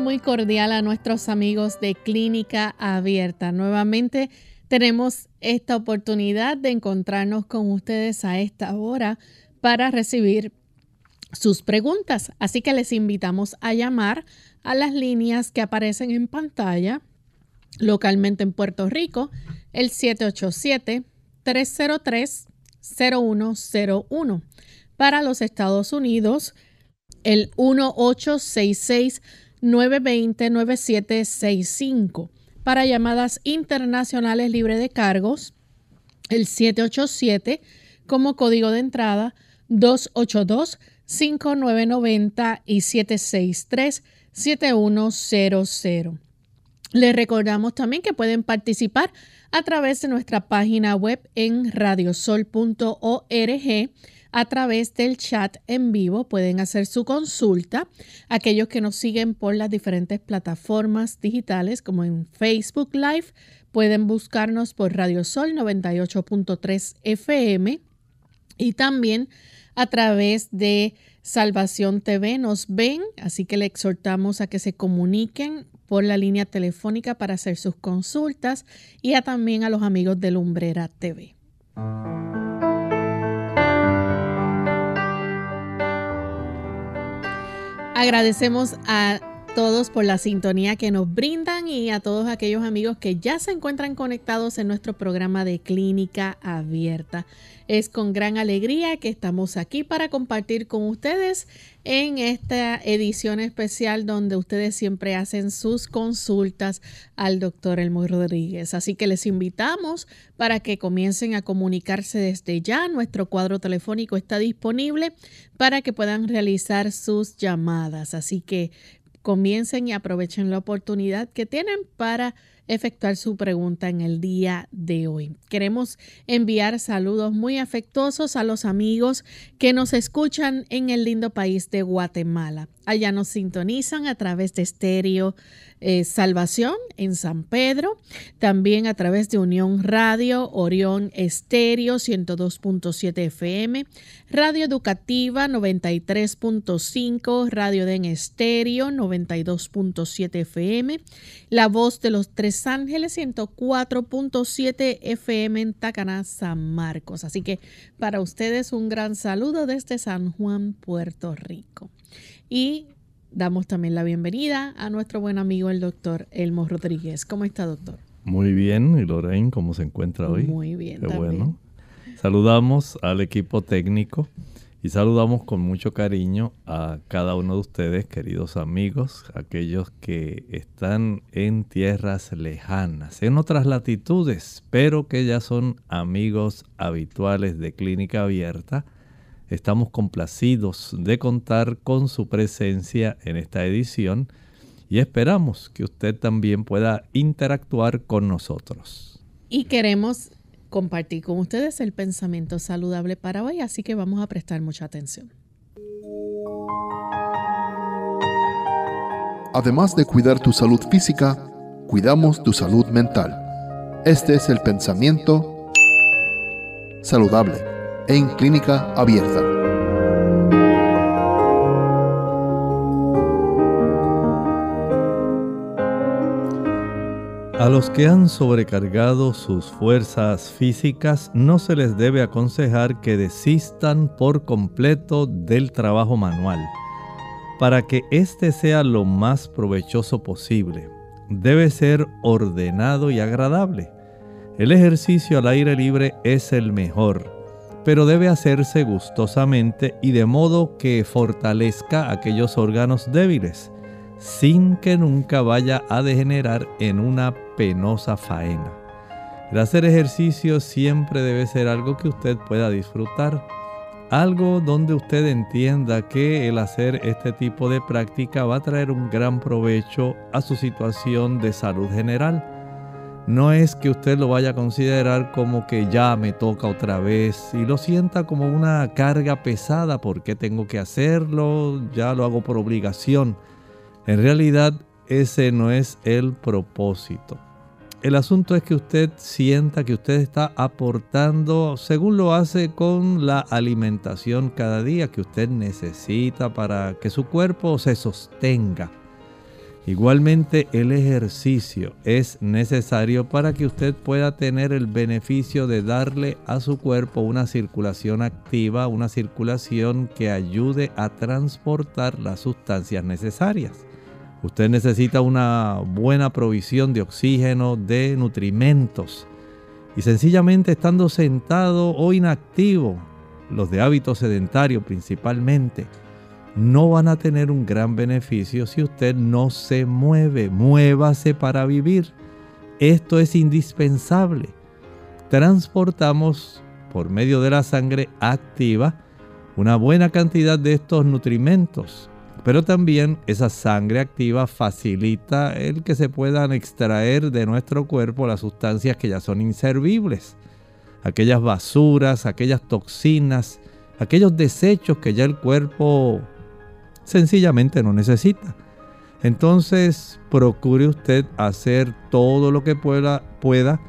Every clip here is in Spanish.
Muy cordial a nuestros amigos de Clínica Abierta. Nuevamente tenemos esta oportunidad de encontrarnos con ustedes a esta hora para recibir sus preguntas. Así que les invitamos a llamar a las líneas que aparecen en pantalla localmente en Puerto Rico, el 787-303-0101. Para los Estados Unidos, el 1866 920-9765. Para llamadas internacionales libre de cargos, el 787 como código de entrada 282-5990 y 763-7100. Les recordamos también que pueden participar a través de nuestra página web en radiosol.org a través del chat en vivo. Pueden hacer su consulta. Aquellos que nos siguen por las diferentes plataformas digitales como en Facebook Live, pueden buscarnos por Radio Sol 98.3 FM y también a través de Salvación TV nos ven, así que le exhortamos a que se comuniquen por la línea telefónica para hacer sus consultas y a también a los amigos de Lumbrera TV. Agradecemos a todos por la sintonía que nos brindan y a todos aquellos amigos que ya se encuentran conectados en nuestro programa de Clínica Abierta. Es con gran alegría que estamos aquí para compartir con ustedes en esta edición especial donde ustedes siempre hacen sus consultas al doctor Elmo Rodríguez. Así que les invitamos para que comiencen a comunicarse desde ya. Nuestro cuadro telefónico está disponible para que puedan realizar sus llamadas. Así que comiencen y aprovechen la oportunidad que tienen para efectuar su pregunta en el día de hoy. Queremos enviar saludos muy afectuosos a los amigos que nos escuchan en el lindo país de Guatemala. Allá nos sintonizan a través de estéreo eh, Salvación en San Pedro, también a través de Unión Radio, Orión Estéreo 102.7 FM, Radio Educativa 93.5, Radio Den Estéreo 92.7 FM, La Voz de los Tres Ángeles 104.7 FM en Tacaná, San Marcos. Así que para ustedes un gran saludo desde San Juan, Puerto Rico. Y damos también la bienvenida a nuestro buen amigo el doctor Elmo Rodríguez. ¿Cómo está, doctor? Muy bien. ¿Y Lorraine, cómo se encuentra hoy? Muy bien. Qué bueno. Saludamos al equipo técnico y saludamos con mucho cariño a cada uno de ustedes, queridos amigos, aquellos que están en tierras lejanas, en otras latitudes, pero que ya son amigos habituales de Clínica Abierta Estamos complacidos de contar con su presencia en esta edición y esperamos que usted también pueda interactuar con nosotros. Y queremos compartir con ustedes el pensamiento saludable para hoy, así que vamos a prestar mucha atención. Además de cuidar tu salud física, cuidamos tu salud mental. Este es el pensamiento saludable en clínica abierta. A los que han sobrecargado sus fuerzas físicas no se les debe aconsejar que desistan por completo del trabajo manual. Para que éste sea lo más provechoso posible, debe ser ordenado y agradable. El ejercicio al aire libre es el mejor pero debe hacerse gustosamente y de modo que fortalezca aquellos órganos débiles, sin que nunca vaya a degenerar en una penosa faena. El hacer ejercicio siempre debe ser algo que usted pueda disfrutar. Algo donde usted entienda que el hacer este tipo de práctica va a traer un gran provecho a su situación de salud general. No es que usted lo vaya a considerar como que ya me toca otra vez y lo sienta como una carga pesada porque tengo que hacerlo, ya lo hago por obligación. En realidad ese no es el propósito. El asunto es que usted sienta que usted está aportando según lo hace con la alimentación cada día que usted necesita para que su cuerpo se sostenga. Igualmente el ejercicio es necesario para que usted pueda tener el beneficio de darle a su cuerpo una circulación activa, una circulación que ayude a transportar las sustancias necesarias. Usted necesita una buena provisión de oxígeno, de nutrimentos. Y sencillamente estando sentado o inactivo, los de hábito sedentario principalmente, no van a tener un gran beneficio si usted no se mueve. Muévase para vivir. Esto es indispensable. Transportamos por medio de la sangre activa una buena cantidad de estos nutrimentos pero también esa sangre activa facilita el que se puedan extraer de nuestro cuerpo las sustancias que ya son inservibles. Aquellas basuras, aquellas toxinas, aquellos desechos que ya el cuerpo sencillamente no necesita. Entonces procure usted hacer todo lo que pueda, pueda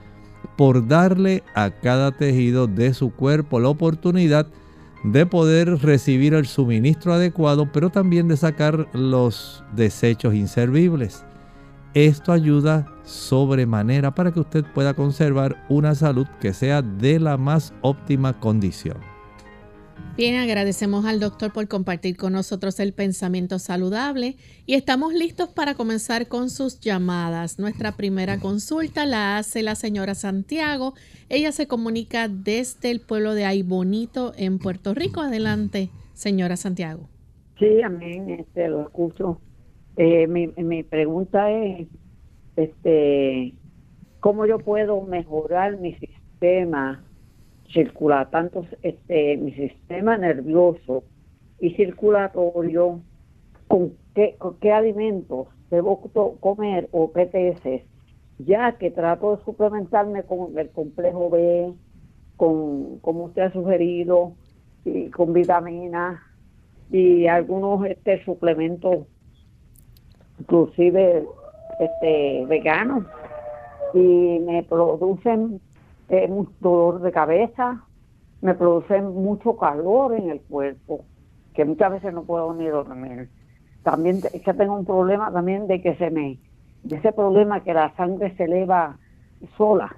por darle a cada tejido de su cuerpo la oportunidad de poder recibir el suministro adecuado, pero también de sacar los desechos inservibles. Esto ayuda sobremanera para que usted pueda conservar una salud que sea de la más óptima condición. Bien, agradecemos al doctor por compartir con nosotros el pensamiento saludable y estamos listos para comenzar con sus llamadas. Nuestra primera consulta la hace la señora Santiago. Ella se comunica desde el pueblo de Aybonito en Puerto Rico. Adelante, señora Santiago. Sí, amén, este, lo escucho. Eh, mi, mi pregunta es, este, ¿cómo yo puedo mejorar mi sistema circula tanto este, mi sistema nervioso y circulatorio, con qué, qué alimentos debo comer o PTS, ya que trato de suplementarme con el complejo B, con, como usted ha sugerido, y con vitaminas y algunos este suplementos inclusive este veganos. Y me producen eh, dolor de cabeza, me produce mucho calor en el cuerpo, que muchas veces no puedo ni dormir. También que tengo un problema también de que se me, de ese problema que la sangre se eleva sola,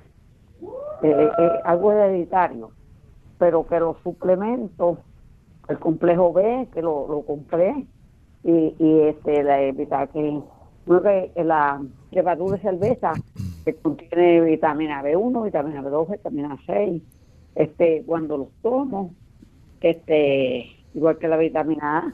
eh, eh, algo hereditario, pero que los suplementos, el complejo B, que lo, lo compré, y, y este la evita que la levadura de cerveza que contiene vitamina B1, vitamina B2, vitamina 6. Este, cuando los tomo, este, igual que la vitamina A,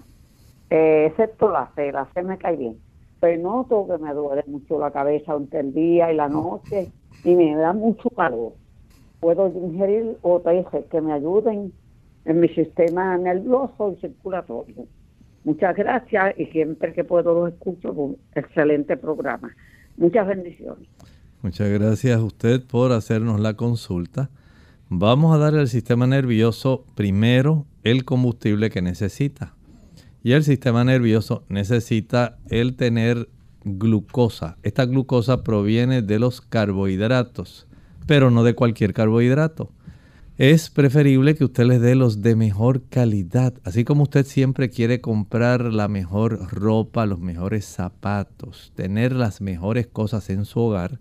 eh, excepto la C, la C me cae bien. Pero noto que me duele mucho la cabeza durante el día y la noche y me da mucho calor. Puedo ingerir otras que me ayuden en mi sistema nervioso y circulatorio. Muchas gracias y siempre que puedo los escucho, un excelente programa. Muchas bendiciones. Muchas gracias a usted por hacernos la consulta. Vamos a darle al sistema nervioso primero el combustible que necesita. Y el sistema nervioso necesita el tener glucosa. Esta glucosa proviene de los carbohidratos, pero no de cualquier carbohidrato. Es preferible que usted les dé los de mejor calidad, así como usted siempre quiere comprar la mejor ropa, los mejores zapatos, tener las mejores cosas en su hogar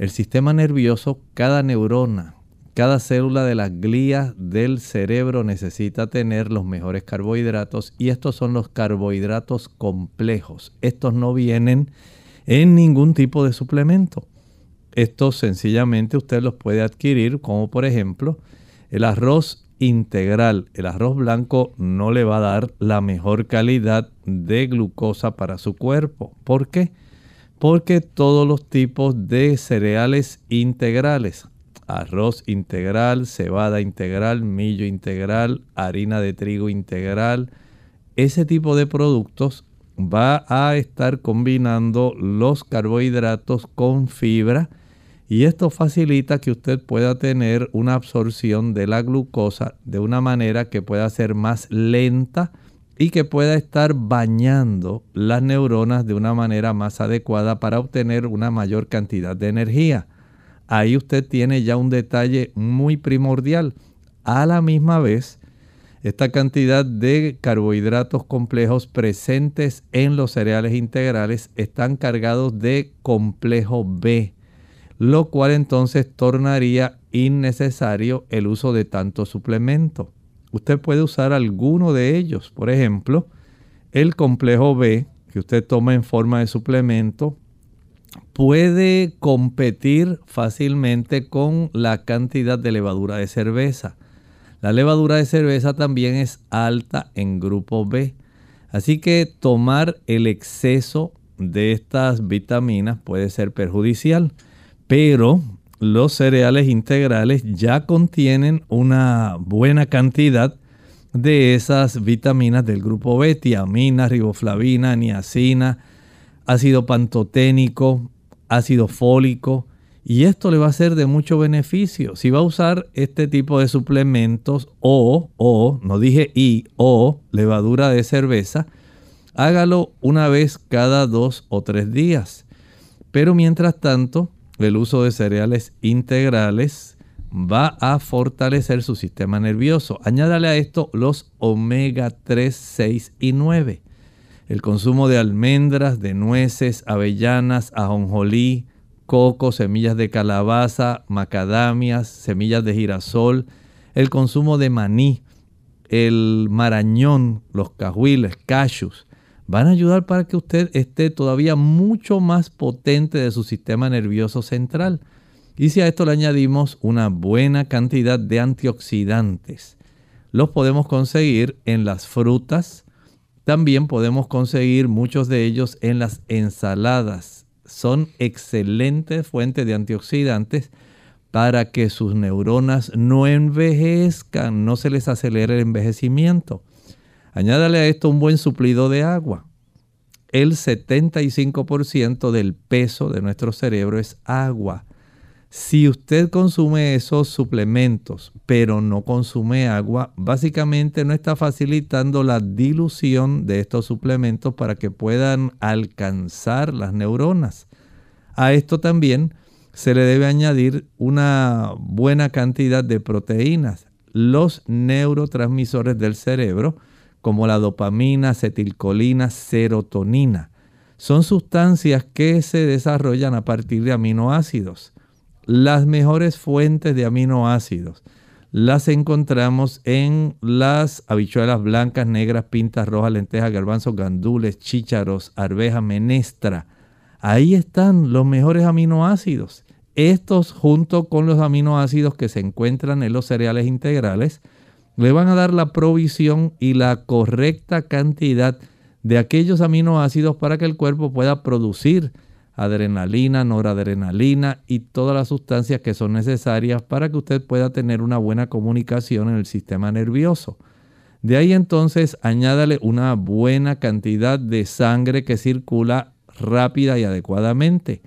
el sistema nervioso, cada neurona, cada célula de las glías del cerebro necesita tener los mejores carbohidratos y estos son los carbohidratos complejos. Estos no vienen en ningún tipo de suplemento. Estos sencillamente usted los puede adquirir como por ejemplo el arroz integral. El arroz blanco no le va a dar la mejor calidad de glucosa para su cuerpo. ¿Por qué? Porque todos los tipos de cereales integrales, arroz integral, cebada integral, millo integral, harina de trigo integral. Ese tipo de productos va a estar combinando los carbohidratos con fibra y esto facilita que usted pueda tener una absorción de la glucosa de una manera que pueda ser más lenta y que pueda estar bañando las neuronas de una manera más adecuada para obtener una mayor cantidad de energía. Ahí usted tiene ya un detalle muy primordial. A la misma vez, esta cantidad de carbohidratos complejos presentes en los cereales integrales están cargados de complejo B, lo cual entonces tornaría innecesario el uso de tanto suplemento. Usted puede usar alguno de ellos, por ejemplo, el complejo B que usted toma en forma de suplemento puede competir fácilmente con la cantidad de levadura de cerveza. La levadura de cerveza también es alta en grupo B. Así que tomar el exceso de estas vitaminas puede ser perjudicial. Pero los cereales integrales ya contienen una buena cantidad de esas vitaminas del grupo B, tiamina, riboflavina, niacina, ácido pantoténico, ácido fólico, y esto le va a ser de mucho beneficio. Si va a usar este tipo de suplementos o, o, no dije y, o levadura de cerveza, hágalo una vez cada dos o tres días. Pero mientras tanto, el uso de cereales integrales va a fortalecer su sistema nervioso. Añádale a esto los omega 3, 6 y 9. El consumo de almendras, de nueces, avellanas, ajonjolí, coco, semillas de calabaza, macadamias, semillas de girasol, el consumo de maní, el marañón, los cajuiles, cashews, van a ayudar para que usted esté todavía mucho más potente de su sistema nervioso central. Y si a esto le añadimos una buena cantidad de antioxidantes, los podemos conseguir en las frutas, también podemos conseguir muchos de ellos en las ensaladas, son excelentes fuentes de antioxidantes para que sus neuronas no envejezcan, no se les acelere el envejecimiento. Añádale a esto un buen suplido de agua. El 75% del peso de nuestro cerebro es agua. Si usted consume esos suplementos, pero no consume agua, básicamente no está facilitando la dilución de estos suplementos para que puedan alcanzar las neuronas. A esto también se le debe añadir una buena cantidad de proteínas. Los neurotransmisores del cerebro, como la dopamina, acetilcolina, serotonina, son sustancias que se desarrollan a partir de aminoácidos las mejores fuentes de aminoácidos las encontramos en las habichuelas blancas, negras, pintas rojas, lentejas, garbanzos, gandules, chícharos, arveja, menestra. Ahí están los mejores aminoácidos. Estos junto con los aminoácidos que se encuentran en los cereales integrales le van a dar la provisión y la correcta cantidad de aquellos aminoácidos para que el cuerpo pueda producir adrenalina, noradrenalina y todas las sustancias que son necesarias para que usted pueda tener una buena comunicación en el sistema nervioso. De ahí entonces añádale una buena cantidad de sangre que circula rápida y adecuadamente.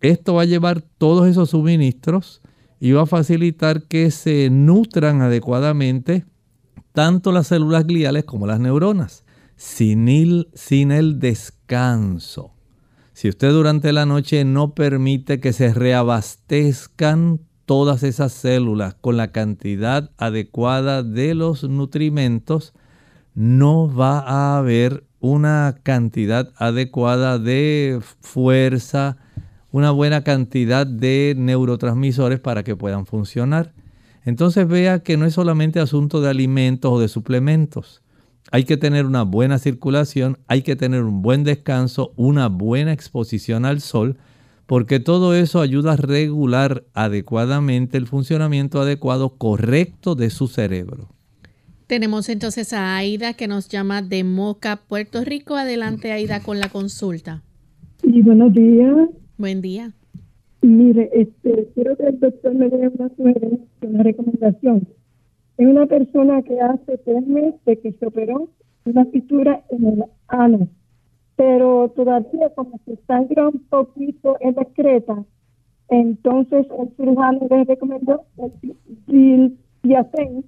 Esto va a llevar todos esos suministros y va a facilitar que se nutran adecuadamente tanto las células gliales como las neuronas, sin el, sin el descanso. Si usted durante la noche no permite que se reabastezcan todas esas células con la cantidad adecuada de los nutrimentos, no va a haber una cantidad adecuada de fuerza, una buena cantidad de neurotransmisores para que puedan funcionar. Entonces vea que no es solamente asunto de alimentos o de suplementos. Hay que tener una buena circulación, hay que tener un buen descanso, una buena exposición al sol, porque todo eso ayuda a regular adecuadamente el funcionamiento adecuado, correcto de su cerebro. Tenemos entonces a Aida que nos llama de Moca, Puerto Rico. Adelante, Aida, con la consulta. Y buenos días. Buen día. Mire, este, quiero que el doctor me dé una sugerencia, una recomendación. Es una persona que hace tres meses que se operó una fisura en el ano, pero todavía como se sangra un poquito en la excreta, entonces el cirujano le recomendó el Diacen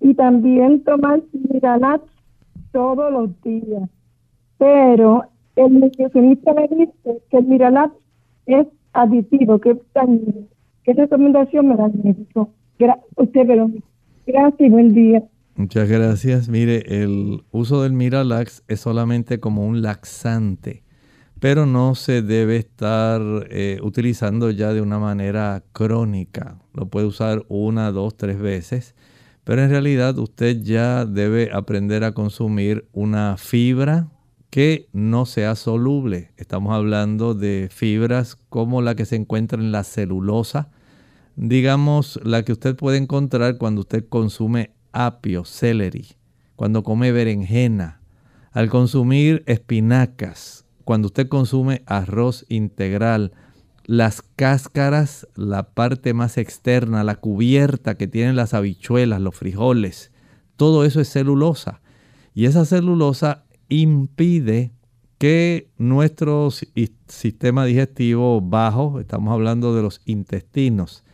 y también tomar Miralat todos los días. Pero el nutricionista me dice que el Miralat es aditivo, que ¿Qué recomendación me da el médico? usted, gracias buen día. Muchas gracias. Mire, el uso del Miralax es solamente como un laxante, pero no se debe estar eh, utilizando ya de una manera crónica. Lo puede usar una, dos, tres veces, pero en realidad usted ya debe aprender a consumir una fibra que no sea soluble. Estamos hablando de fibras como la que se encuentra en la celulosa, digamos la que usted puede encontrar cuando usted consume apio, celery, cuando come berenjena, al consumir espinacas, cuando usted consume arroz integral, las cáscaras, la parte más externa, la cubierta que tienen las habichuelas, los frijoles, todo eso es celulosa. Y esa celulosa impide que nuestro sistema digestivo bajo, estamos hablando de los intestinos,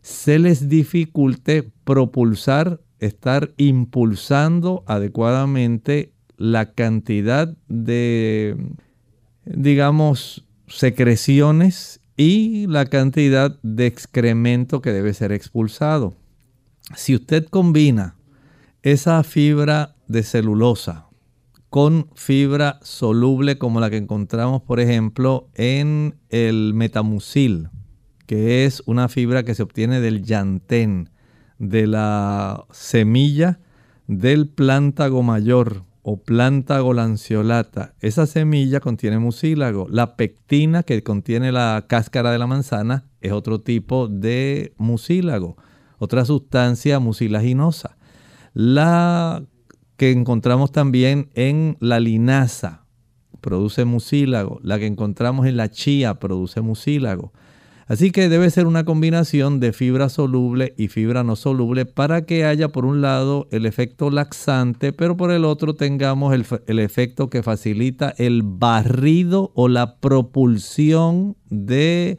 se les dificulte propulsar, estar impulsando adecuadamente la cantidad de, digamos, secreciones y la cantidad de excremento que debe ser expulsado. Si usted combina esa fibra de celulosa con fibra soluble como la que encontramos, por ejemplo, en el metamucil, que es una fibra que se obtiene del llantén, de la semilla del plántago mayor o plántago lanceolata. Esa semilla contiene mucílago. La pectina que contiene la cáscara de la manzana es otro tipo de mucílago, otra sustancia mucilaginosa. La que encontramos también en la linaza, produce mucílago. La que encontramos en la chía produce mucílago. Así que debe ser una combinación de fibra soluble y fibra no soluble para que haya por un lado el efecto laxante, pero por el otro tengamos el, el efecto que facilita el barrido o la propulsión de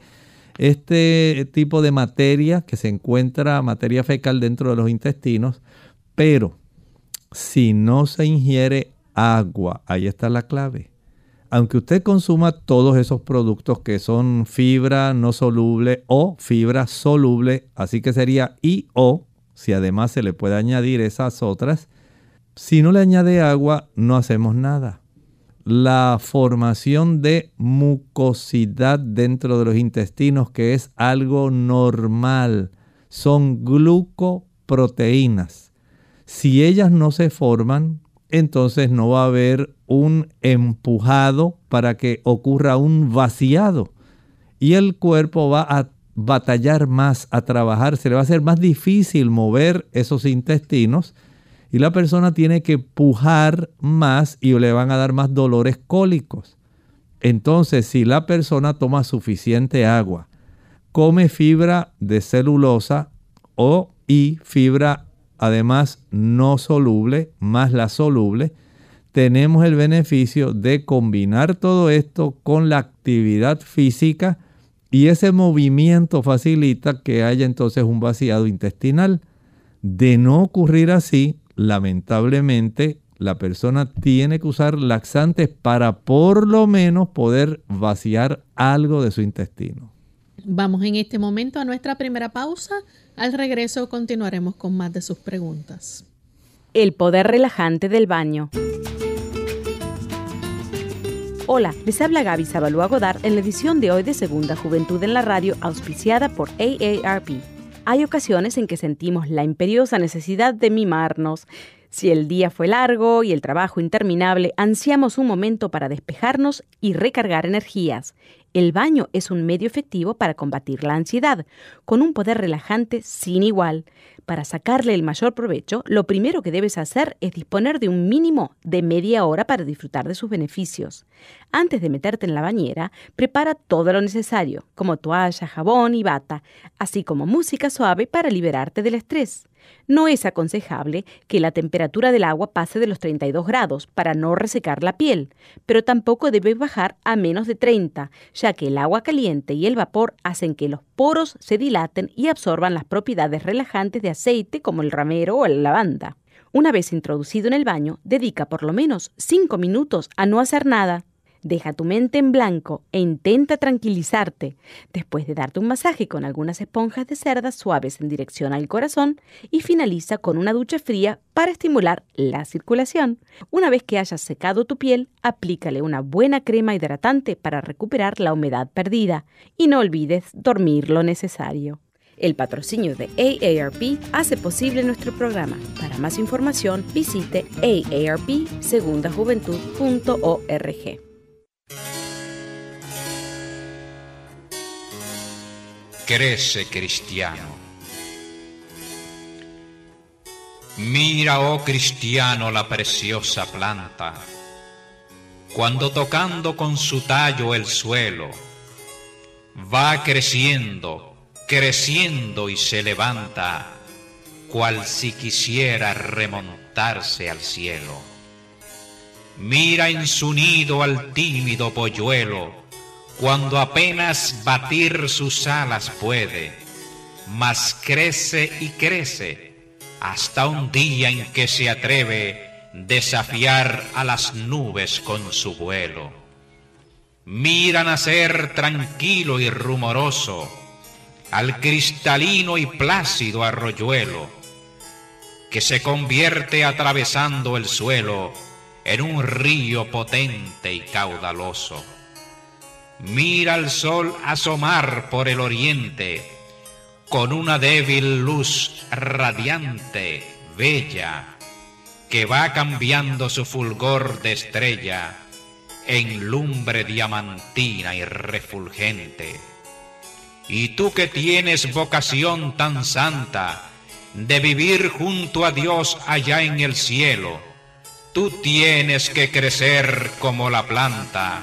este tipo de materia que se encuentra, materia fecal dentro de los intestinos, pero si no se ingiere agua, ahí está la clave. Aunque usted consuma todos esos productos que son fibra no soluble o fibra soluble, así que sería I o, si además se le puede añadir esas otras, si no le añade agua, no hacemos nada. La formación de mucosidad dentro de los intestinos, que es algo normal, son glucoproteínas si ellas no se forman, entonces no va a haber un empujado para que ocurra un vaciado. Y el cuerpo va a batallar más, a trabajar, se le va a hacer más difícil mover esos intestinos y la persona tiene que pujar más y le van a dar más dolores cólicos. Entonces, si la persona toma suficiente agua, come fibra de celulosa o y fibra además no soluble más la soluble, tenemos el beneficio de combinar todo esto con la actividad física y ese movimiento facilita que haya entonces un vaciado intestinal. De no ocurrir así, lamentablemente la persona tiene que usar laxantes para por lo menos poder vaciar algo de su intestino. Vamos en este momento a nuestra primera pausa. Al regreso continuaremos con más de sus preguntas. El poder relajante del baño. Hola, les habla Gaby Zabalúa Godard en la edición de hoy de Segunda Juventud en la Radio, auspiciada por AARP. Hay ocasiones en que sentimos la imperiosa necesidad de mimarnos. Si el día fue largo y el trabajo interminable, ansiamos un momento para despejarnos y recargar energías. El baño es un medio efectivo para combatir la ansiedad, con un poder relajante sin igual. Para sacarle el mayor provecho, lo primero que debes hacer es disponer de un mínimo de media hora para disfrutar de sus beneficios. Antes de meterte en la bañera, prepara todo lo necesario, como toalla, jabón y bata, así como música suave para liberarte del estrés. No es aconsejable que la temperatura del agua pase de los 32 grados para no resecar la piel, pero tampoco debe bajar a menos de 30, ya que el agua caliente y el vapor hacen que los poros se dilaten y absorban las propiedades relajantes de aceite como el ramero o la lavanda. Una vez introducido en el baño, dedica por lo menos 5 minutos a no hacer nada. Deja tu mente en blanco e intenta tranquilizarte después de darte un masaje con algunas esponjas de cerdas suaves en dirección al corazón y finaliza con una ducha fría para estimular la circulación. Una vez que hayas secado tu piel, aplícale una buena crema hidratante para recuperar la humedad perdida y no olvides dormir lo necesario. El patrocinio de AARP hace posible nuestro programa. Para más información, visite aarpsegundajuventud.org. Crece cristiano. Mira, oh cristiano, la preciosa planta, cuando tocando con su tallo el suelo, va creciendo, creciendo y se levanta, cual si quisiera remontarse al cielo. Mira en su nido al tímido polluelo, cuando apenas batir sus alas puede, mas crece y crece hasta un día en que se atreve desafiar a las nubes con su vuelo. Mira nacer tranquilo y rumoroso al cristalino y plácido arroyuelo, que se convierte atravesando el suelo en un río potente y caudaloso mira al sol asomar por el oriente con una débil luz radiante, bella, que va cambiando su fulgor de estrella en lumbre diamantina y refulgente. Y tú que tienes vocación tan santa de vivir junto a Dios allá en el cielo, tú tienes que crecer como la planta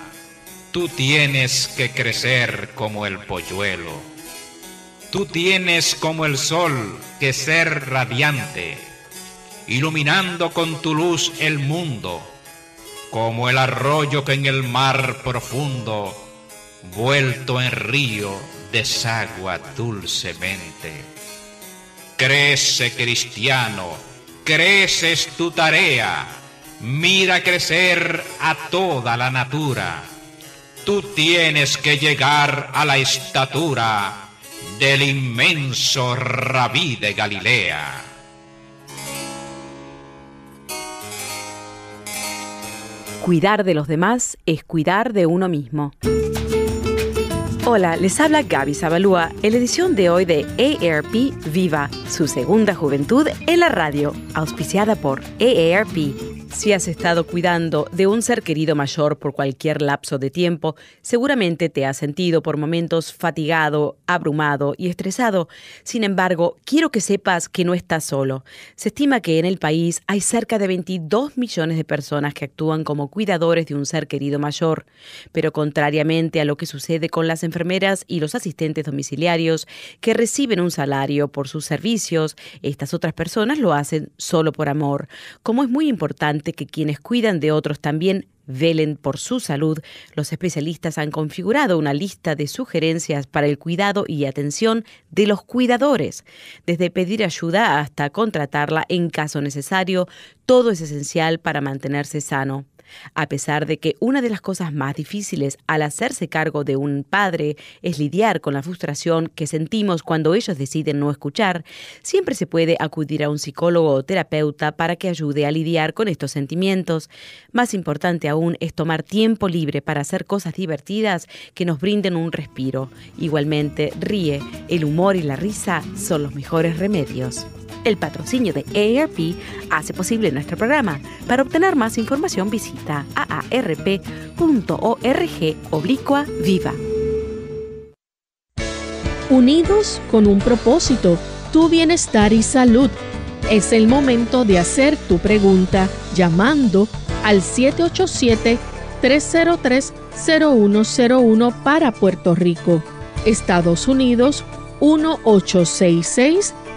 Tú tienes que crecer como el polluelo. Tú tienes como el sol que ser radiante, iluminando con tu luz el mundo, como el arroyo que en el mar profundo, vuelto en río, desagua dulcemente. Crece cristiano, creces tu tarea, mira crecer a toda la natura tú tienes que llegar a la estatura del inmenso rabí de Galilea. Cuidar de los demás es cuidar de uno mismo. Hola, les habla Gaby Zabalúa en la edición de hoy de AARP Viva, su segunda juventud en la radio, auspiciada por AARP si has estado cuidando de un ser querido mayor por cualquier lapso de tiempo, seguramente te has sentido por momentos fatigado, abrumado y estresado. Sin embargo, quiero que sepas que no estás solo. Se estima que en el país hay cerca de 22 millones de personas que actúan como cuidadores de un ser querido mayor. Pero contrariamente a lo que sucede con las enfermeras y los asistentes domiciliarios que reciben un salario por sus servicios, estas otras personas lo hacen solo por amor. Como es muy importante que quienes cuidan de otros también velen por su salud, los especialistas han configurado una lista de sugerencias para el cuidado y atención de los cuidadores. Desde pedir ayuda hasta contratarla en caso necesario, todo es esencial para mantenerse sano. A pesar de que una de las cosas más difíciles al hacerse cargo de un padre es lidiar con la frustración que sentimos cuando ellos deciden no escuchar, siempre se puede acudir a un psicólogo o terapeuta para que ayude a lidiar con estos sentimientos. Más importante aún es tomar tiempo libre para hacer cosas divertidas que nos brinden un respiro. Igualmente, ríe, el humor y la risa son los mejores remedios. El patrocinio de AARP hace posible nuestro programa. Para obtener más información visita aarp.org oblicua viva. unidos con un propósito, tu bienestar y salud. Es el momento de hacer tu pregunta llamando al 787-303-0101 para Puerto Rico, Estados Unidos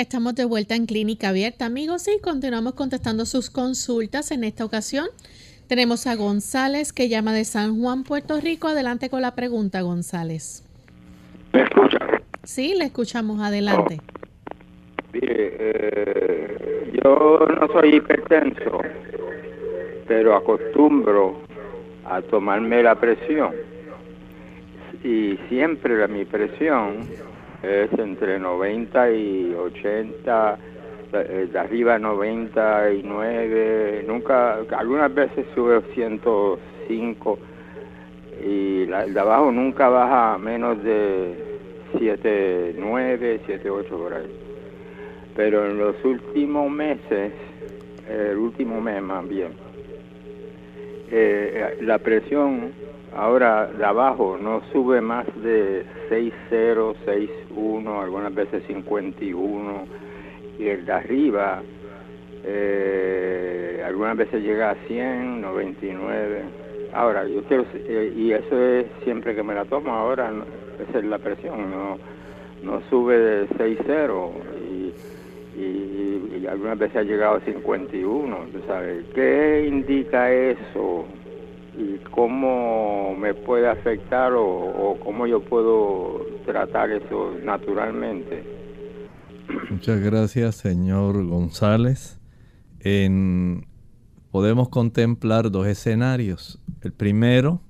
Ya estamos de vuelta en Clínica Abierta, amigos, y continuamos contestando sus consultas. En esta ocasión tenemos a González que llama de San Juan, Puerto Rico. Adelante con la pregunta, González. ¿Me escucha? Sí, le escuchamos. Adelante. Mire, eh, yo no soy hipertenso, pero acostumbro a tomarme la presión. Y siempre la, mi presión es entre 90 y 80, eh, de arriba 99, nunca, algunas veces sube 105 y la, de abajo nunca baja menos de 7, 9, 7, 8 por ahí. Pero en los últimos meses, el último mes más bien, eh, la presión ahora de abajo no sube más de 6.0, 6.1, algunas veces 51, y el de arriba eh, algunas veces llega a 100, 99. Ahora, yo quiero, eh, y eso es siempre que me la tomo, ahora esa es la presión, no, no sube de 6.0 y, y, y, algunas veces ha llegado a 51, ¿sabes? ¿Qué indica eso? Cómo me puede afectar o, cómo yo puedo tratar eso naturalmente. Muchas gracias, señor González. Podemos contemplar dos escenarios. El primero,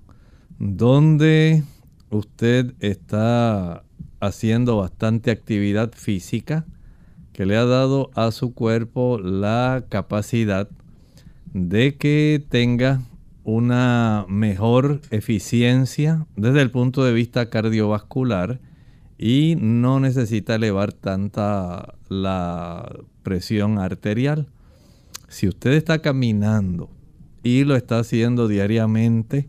donde usted está haciendo bastante actividad física que le ha dado a su cuerpo la capacidad de que tenga una mejor eficiencia desde el punto de vista cardiovascular y no necesita elevar tanta la presión arterial. Si usted está caminando y lo está haciendo diariamente,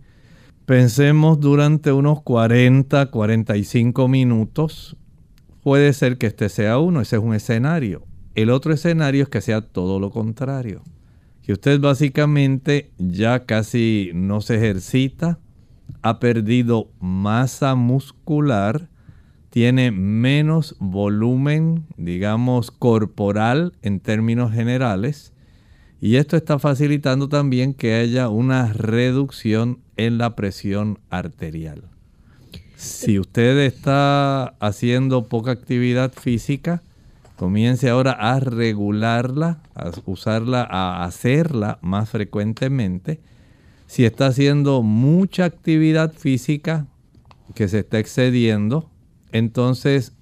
pensemos durante unos 40, 45 minutos, puede ser que este sea uno, ese es un escenario. El otro escenario es que sea todo lo contrario que usted básicamente ya casi no se ejercita, ha perdido masa muscular, tiene menos volumen, digamos, corporal en términos generales, y esto está facilitando también que haya una reducción en la presión arterial. Si usted está haciendo poca actividad física, Comience ahora a regularla, a usarla, a hacerla más frecuentemente. Si está haciendo mucha actividad física que se está excediendo, entonces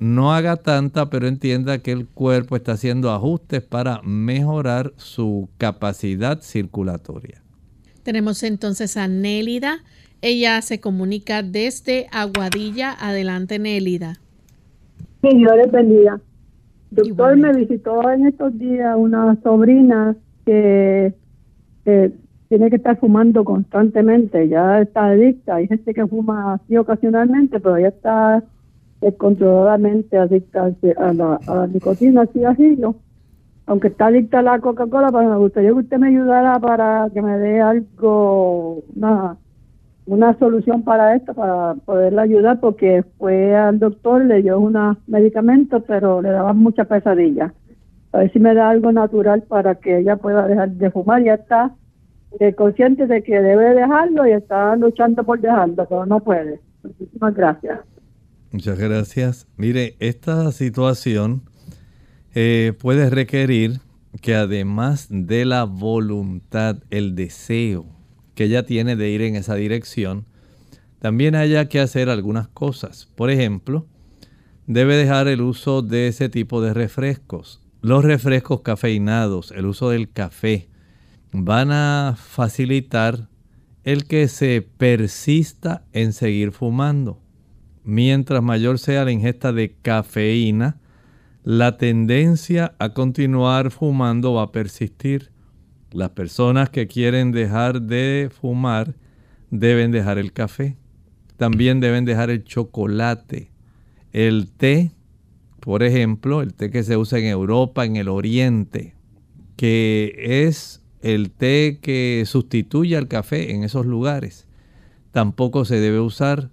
no haga tanta, pero entienda que el cuerpo está haciendo ajustes para mejorar su capacidad circulatoria. Tenemos entonces a Nélida. Ella se comunica desde Aguadilla. Adelante, Nélida. Sí, yo les Doctor, me visitó en estos días una sobrina que tiene que estar fumando constantemente, ya está adicta. Hay gente que fuma así ocasionalmente, pero ya está descontroladamente adicta a la, a la nicotina, así así, Aunque está adicta a la Coca-Cola, pero me gustaría que usted me ayudara para que me dé algo, nada una solución para esto, para poderla ayudar, porque fue al doctor, le dio unos medicamentos, pero le daban mucha pesadilla. A ver si me da algo natural para que ella pueda dejar de fumar. Ya está eh, consciente de que debe dejarlo y está luchando por dejarlo, pero no puede. Muchísimas gracias. Muchas gracias. Mire, esta situación eh, puede requerir que además de la voluntad, el deseo, que ella tiene de ir en esa dirección, también haya que hacer algunas cosas. Por ejemplo, debe dejar el uso de ese tipo de refrescos. Los refrescos cafeinados, el uso del café, van a facilitar el que se persista en seguir fumando. Mientras mayor sea la ingesta de cafeína, la tendencia a continuar fumando va a persistir. Las personas que quieren dejar de fumar deben dejar el café. También deben dejar el chocolate. El té, por ejemplo, el té que se usa en Europa, en el Oriente, que es el té que sustituye al café en esos lugares, tampoco se debe usar.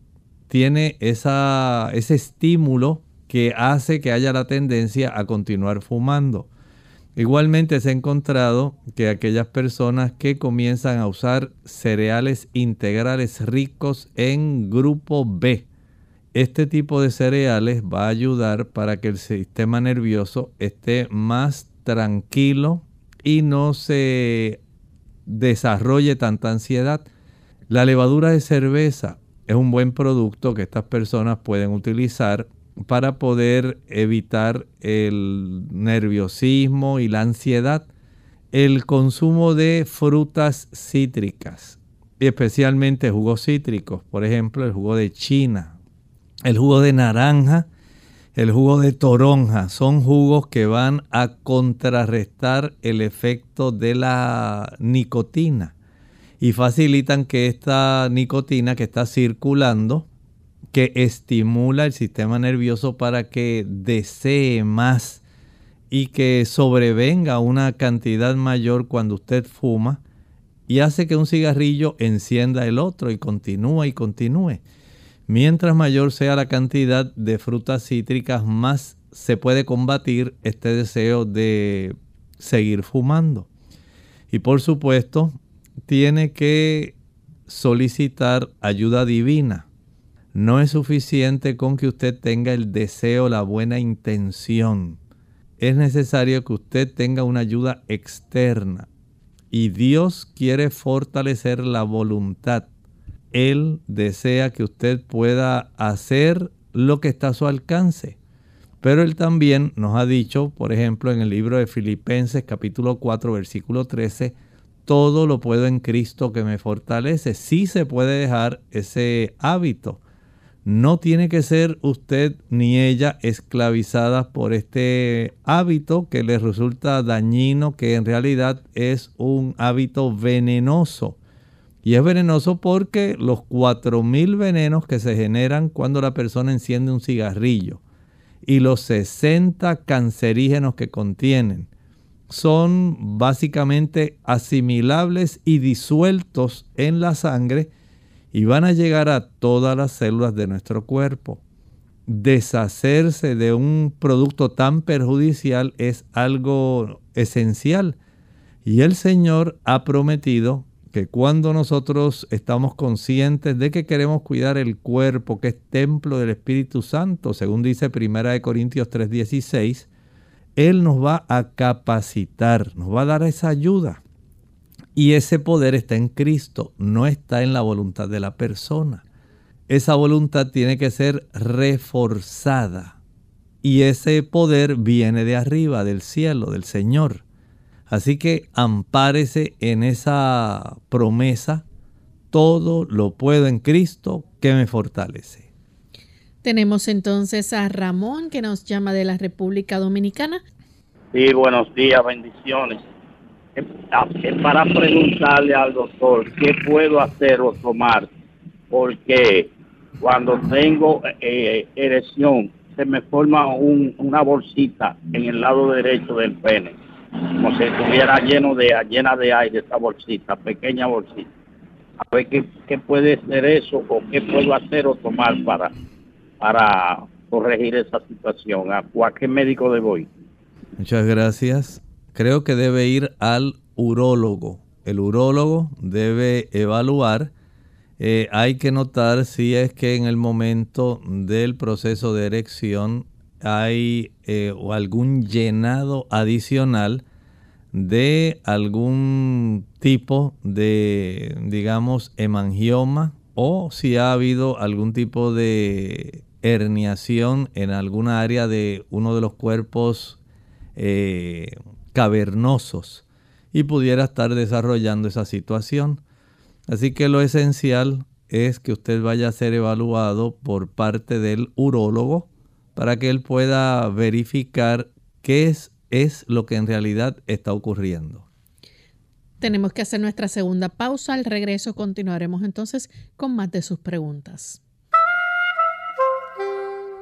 Tiene ese estímulo que hace que haya la tendencia a continuar fumando. Igualmente se ha encontrado que aquellas personas que comienzan a usar cereales integrales ricos en grupo B, este tipo de cereales va a ayudar para que el sistema nervioso esté más tranquilo y no se desarrolle tanta ansiedad. La levadura de cerveza es un buen producto que estas personas pueden utilizar para poder evitar el nerviosismo y la ansiedad, el consumo de frutas cítricas, especialmente jugos cítricos, por ejemplo, el jugo de china, el jugo de naranja, el jugo de toronja, son jugos que van a contrarrestar el efecto de la nicotina y facilitan que esta nicotina que está circulando que estimula el sistema nervioso para que desee más y que sobrevenga una cantidad mayor cuando usted fuma y hace que un cigarrillo encienda el otro y continúa y continúe. Mientras mayor sea la cantidad de frutas cítricas, más se puede combatir este deseo de seguir fumando. Y por supuesto, tiene que solicitar ayuda divina no es suficiente con que usted tenga el deseo, la buena intención. Es necesario que usted tenga una ayuda externa. Y Dios quiere fortalecer la voluntad. Él desea que usted pueda hacer lo que está a su alcance. Pero Él también nos ha dicho, por ejemplo, en el libro de Filipenses capítulo 4, versículo 13, todo lo puedo en Cristo que me fortalece. Sí se puede dejar ese hábito no tiene que ser usted ni ella esclavizadas por este hábito que les resulta dañino, que en realidad es un hábito venenoso. Y es venenoso porque los 4.000 venenos que se generan cuando la persona enciende un cigarrillo y los 60 cancerígenos que contienen son básicamente asimilables y disueltos en la sangre y van a llegar a todas las células de nuestro cuerpo. Deshacerse de un producto tan perjudicial es algo esencial. Y el Señor ha prometido que cuando nosotros estamos conscientes de que queremos cuidar el cuerpo, que es templo del Espíritu Santo, según dice 1 Corintios 3:16, Él nos va a capacitar, nos va a dar esa ayuda. Y ese poder está en Cristo, no está en la voluntad de la persona. Esa voluntad tiene que ser reforzada. Y ese poder viene de arriba, del cielo, del Señor. Así que ampárese en esa promesa. Todo lo puedo en Cristo que me fortalece. Tenemos entonces a Ramón que nos llama de la República Dominicana. Sí, buenos días, bendiciones es para preguntarle al doctor qué puedo hacer o tomar, porque cuando tengo eh, erección se me forma una bolsita en el lado derecho del pene, como si estuviera lleno de, llena de aire esa bolsita, pequeña bolsita. A ver qué, qué puede ser eso o qué puedo hacer o tomar para, para corregir esa situación. ¿A, a qué médico debo ir? Muchas gracias creo que debe ir al urólogo. El urólogo debe evaluar. Eh, hay que notar si es que en el momento del proceso de erección hay eh, algún llenado adicional de algún tipo de, digamos, hemangioma o si ha habido algún tipo de herniación en alguna área de uno de los cuerpos eh, cavernosos y pudiera estar desarrollando esa situación. Así que lo esencial es que usted vaya a ser evaluado por parte del urólogo para que él pueda verificar qué es, es lo que en realidad está ocurriendo. Tenemos que hacer nuestra segunda pausa. Al regreso continuaremos entonces con más de sus preguntas.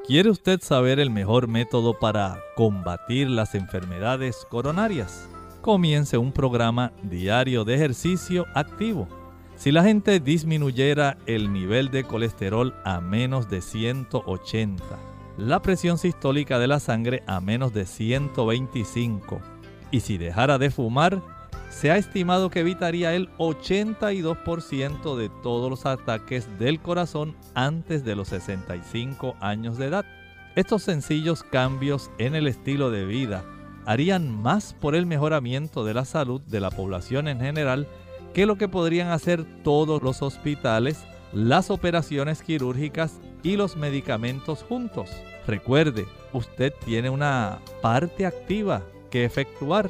¿Quiere usted saber el mejor método para combatir las enfermedades coronarias? Comience un programa diario de ejercicio activo. Si la gente disminuyera el nivel de colesterol a menos de 180, la presión sistólica de la sangre a menos de 125, y si dejara de fumar, se ha estimado que evitaría el 82% de todos los ataques del corazón antes de los 65 años de edad. Estos sencillos cambios en el estilo de vida harían más por el mejoramiento de la salud de la población en general que lo que podrían hacer todos los hospitales, las operaciones quirúrgicas y los medicamentos juntos. Recuerde, usted tiene una parte activa que efectuar.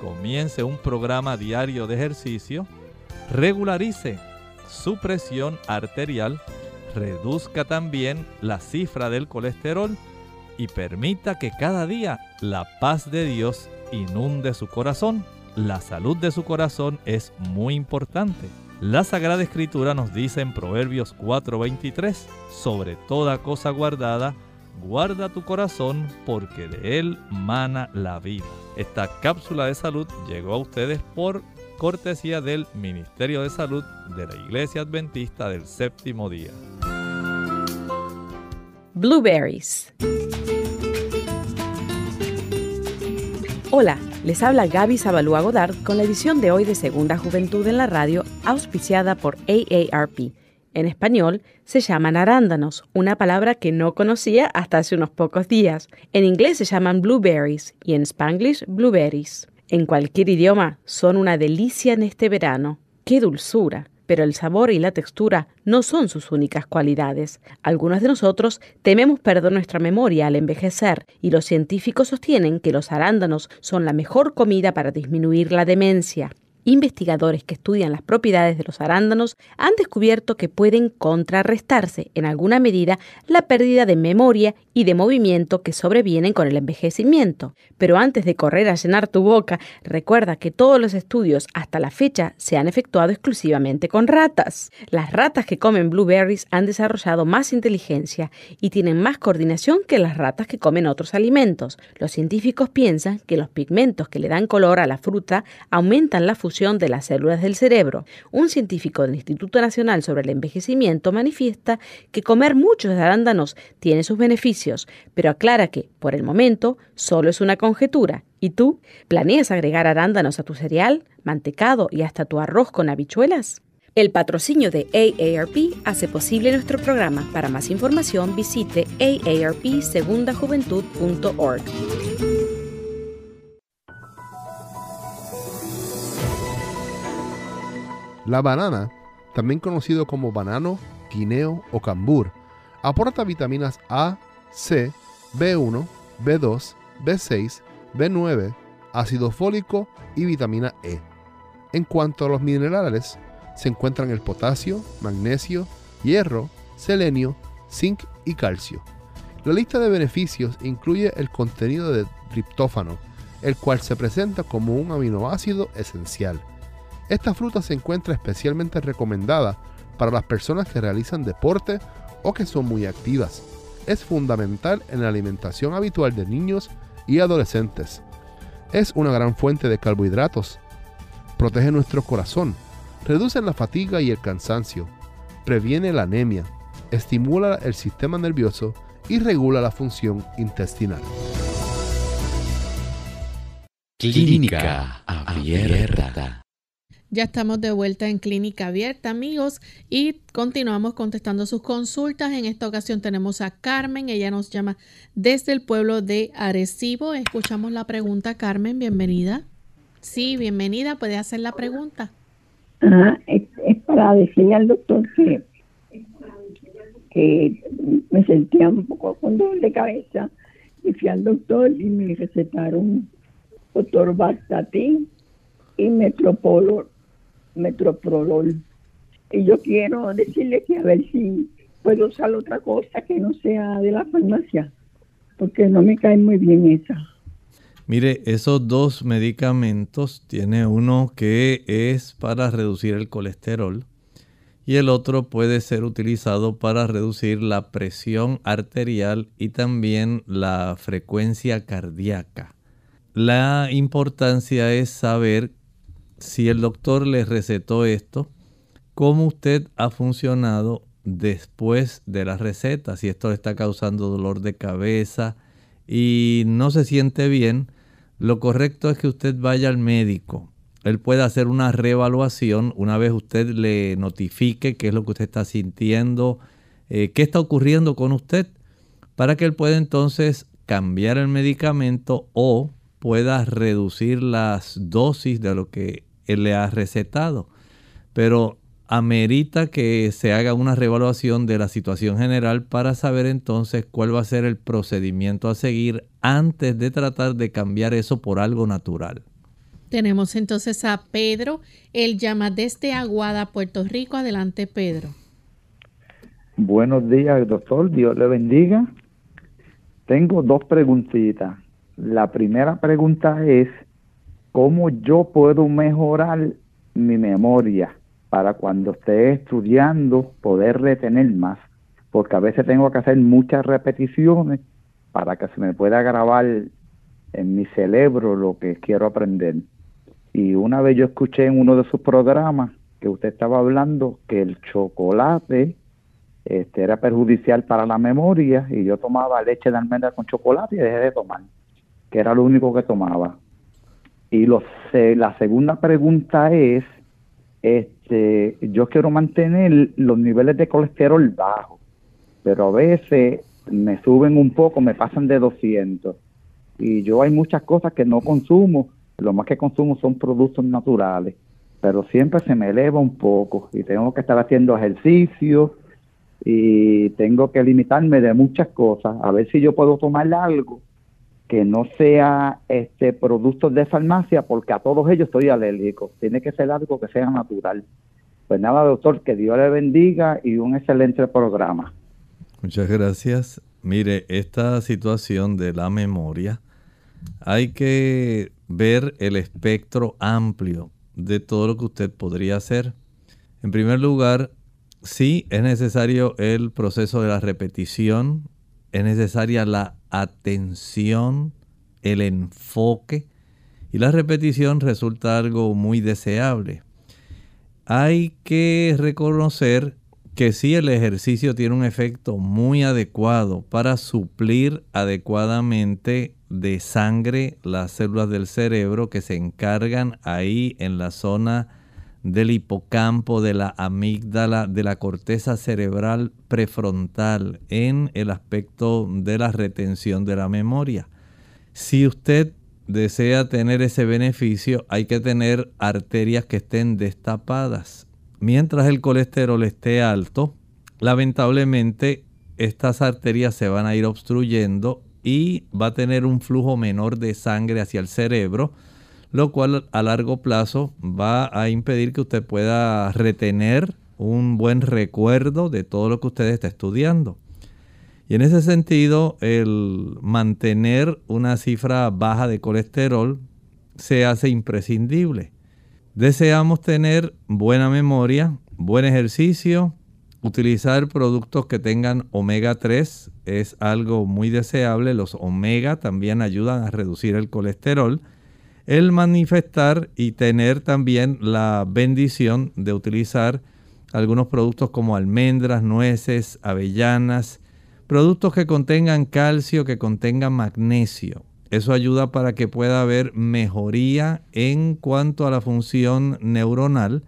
Comience un programa diario de ejercicio, regularice su presión arterial, reduzca también la cifra del colesterol y permita que cada día la paz de Dios inunde su corazón la salud de su corazón es muy importante. La Sagrada Escritura nos dice en Proverbios 4:23, sobre toda cosa guardada, guarda tu corazón porque de él mana la vida. Esta cápsula de salud llegó a ustedes por cortesía del Ministerio de Salud de la Iglesia Adventista del Séptimo Día. Blueberries. Hola. Les habla Gaby Zabalúa Godard con la edición de hoy de Segunda Juventud en la Radio, auspiciada por AARP. En español se llaman arándanos, una palabra que no conocía hasta hace unos pocos días. En inglés se llaman blueberries y en spanglish blueberries. En cualquier idioma son una delicia en este verano. ¡Qué dulzura! pero el sabor y la textura no son sus únicas cualidades. Algunos de nosotros tememos perder nuestra memoria al envejecer y los científicos sostienen que los arándanos son la mejor comida para disminuir la demencia. Investigadores que estudian las propiedades de los arándanos han descubierto que pueden contrarrestarse en alguna medida la pérdida de memoria y de movimiento que sobrevienen con el envejecimiento. Pero antes de correr a llenar tu boca, recuerda que todos los estudios hasta la fecha se han efectuado exclusivamente con ratas. Las ratas que comen blueberries han desarrollado más inteligencia y tienen más coordinación que las ratas que comen otros alimentos. Los científicos piensan que los pigmentos que le dan color a la fruta aumentan la fusión de las células del cerebro. Un científico del Instituto Nacional sobre el Envejecimiento manifiesta que comer muchos arándanos tiene sus beneficios, pero aclara que, por el momento, solo es una conjetura. ¿Y tú? ¿Planeas agregar arándanos a tu cereal, mantecado y hasta tu arroz con habichuelas? El patrocinio de AARP hace posible nuestro programa. Para más información visite aarpsegundajuventud.org. La banana, también conocido como banano, guineo o cambur, aporta vitaminas A, C, B1, B2, B6, B9, ácido fólico y vitamina E. En cuanto a los minerales, se encuentran el potasio, magnesio, hierro, selenio, zinc y calcio. La lista de beneficios incluye el contenido de triptófano, el cual se presenta como un aminoácido esencial. Esta fruta se encuentra especialmente recomendada para las personas que realizan deporte o que son muy activas. Es fundamental en la alimentación habitual de niños y adolescentes. Es una gran fuente de carbohidratos. Protege nuestro corazón, reduce la fatiga y el cansancio, previene la anemia, estimula el sistema nervioso y regula la función intestinal. Clínica abierta. Ya estamos de vuelta en Clínica Abierta, amigos, y continuamos contestando sus consultas. En esta ocasión tenemos a Carmen, ella nos llama desde el pueblo de Arecibo. Escuchamos la pregunta, Carmen, bienvenida. Sí, bienvenida, puede hacer la pregunta. Ah, es, para decirle al doctor que, me sentía un poco con dolor de cabeza y fui al doctor y me recetaron doctor Bastatin y Metropolol, Metroprolol. Y yo quiero decirle que a ver si puedo usar otra cosa que no sea de la farmacia, porque no me cae muy bien esa. Mire, esos dos medicamentos, tiene uno que es para reducir el colesterol y el otro puede ser utilizado para reducir la presión arterial y también la frecuencia cardíaca. La importancia es saber si el doctor le recetó esto, cómo usted ha funcionado después de la receta, si esto le está causando dolor de cabeza y no se siente bien, lo correcto es que usted vaya al médico. Él puede hacer una reevaluación una vez usted le notifique qué es lo que usted está sintiendo, eh, qué está ocurriendo con usted, para que él pueda entonces cambiar el medicamento o pueda reducir las dosis de lo que él le ha recetado. Pero amerita que se haga una reevaluación de la situación general para saber entonces cuál va a ser el procedimiento a seguir antes de tratar de cambiar eso por algo natural. Tenemos entonces a Pedro, él llama desde Aguada, Puerto Rico. Adelante, Pedro. Buenos días, doctor. Dios le bendiga. Tengo dos preguntitas. La primera pregunta es, ¿cómo yo puedo mejorar mi memoria? para cuando esté estudiando poder retener más, porque a veces tengo que hacer muchas repeticiones para que se me pueda grabar en mi cerebro lo que quiero aprender. Y una vez yo escuché en uno de sus programas que usted estaba hablando que el chocolate este, era perjudicial para la memoria y yo tomaba leche de almendra con chocolate y dejé de tomar, que era lo único que tomaba. Y lo, la segunda pregunta es, este, yo quiero mantener los niveles de colesterol bajos, pero a veces me suben un poco, me pasan de 200. Y yo hay muchas cosas que no consumo, lo más que consumo son productos naturales, pero siempre se me eleva un poco y tengo que estar haciendo ejercicio y tengo que limitarme de muchas cosas, a ver si yo puedo tomar algo que no sea este productos de farmacia porque a todos ellos estoy alérgico. Tiene que ser algo que sea natural. Pues nada, doctor, que Dios le bendiga y un excelente programa. Muchas gracias. Mire, esta situación de la memoria, hay que ver el espectro amplio de todo lo que usted podría hacer. En primer lugar, sí es necesario el proceso de la repetición, es necesaria la atención, el enfoque y la repetición resulta algo muy deseable. Hay que reconocer que si el ejercicio tiene un efecto muy adecuado para suplir adecuadamente de sangre las células del cerebro que se encargan ahí en la zona del hipocampo, de la amígdala, de la corteza cerebral prefrontal en el aspecto de la retención de la memoria. Si usted desea tener ese beneficio, hay que tener arterias que estén destapadas. Mientras el colesterol esté alto, lamentablemente estas arterias se van a ir obstruyendo y va a tener un flujo menor de sangre hacia el cerebro, lo cual a largo plazo va a impedir que usted pueda retener un buen recuerdo de todo lo que usted está estudiando. Y en ese sentido, el mantener una cifra baja de colesterol se hace imprescindible. Deseamos tener buena memoria, buen ejercicio, utilizar productos que tengan omega 3 es algo muy deseable. Los omega también ayudan a reducir el colesterol el manifestar y tener también la bendición de utilizar algunos productos como almendras, nueces, avellanas, productos que contengan calcio, que contengan magnesio. Eso ayuda para que pueda haber mejoría en cuanto a la función neuronal,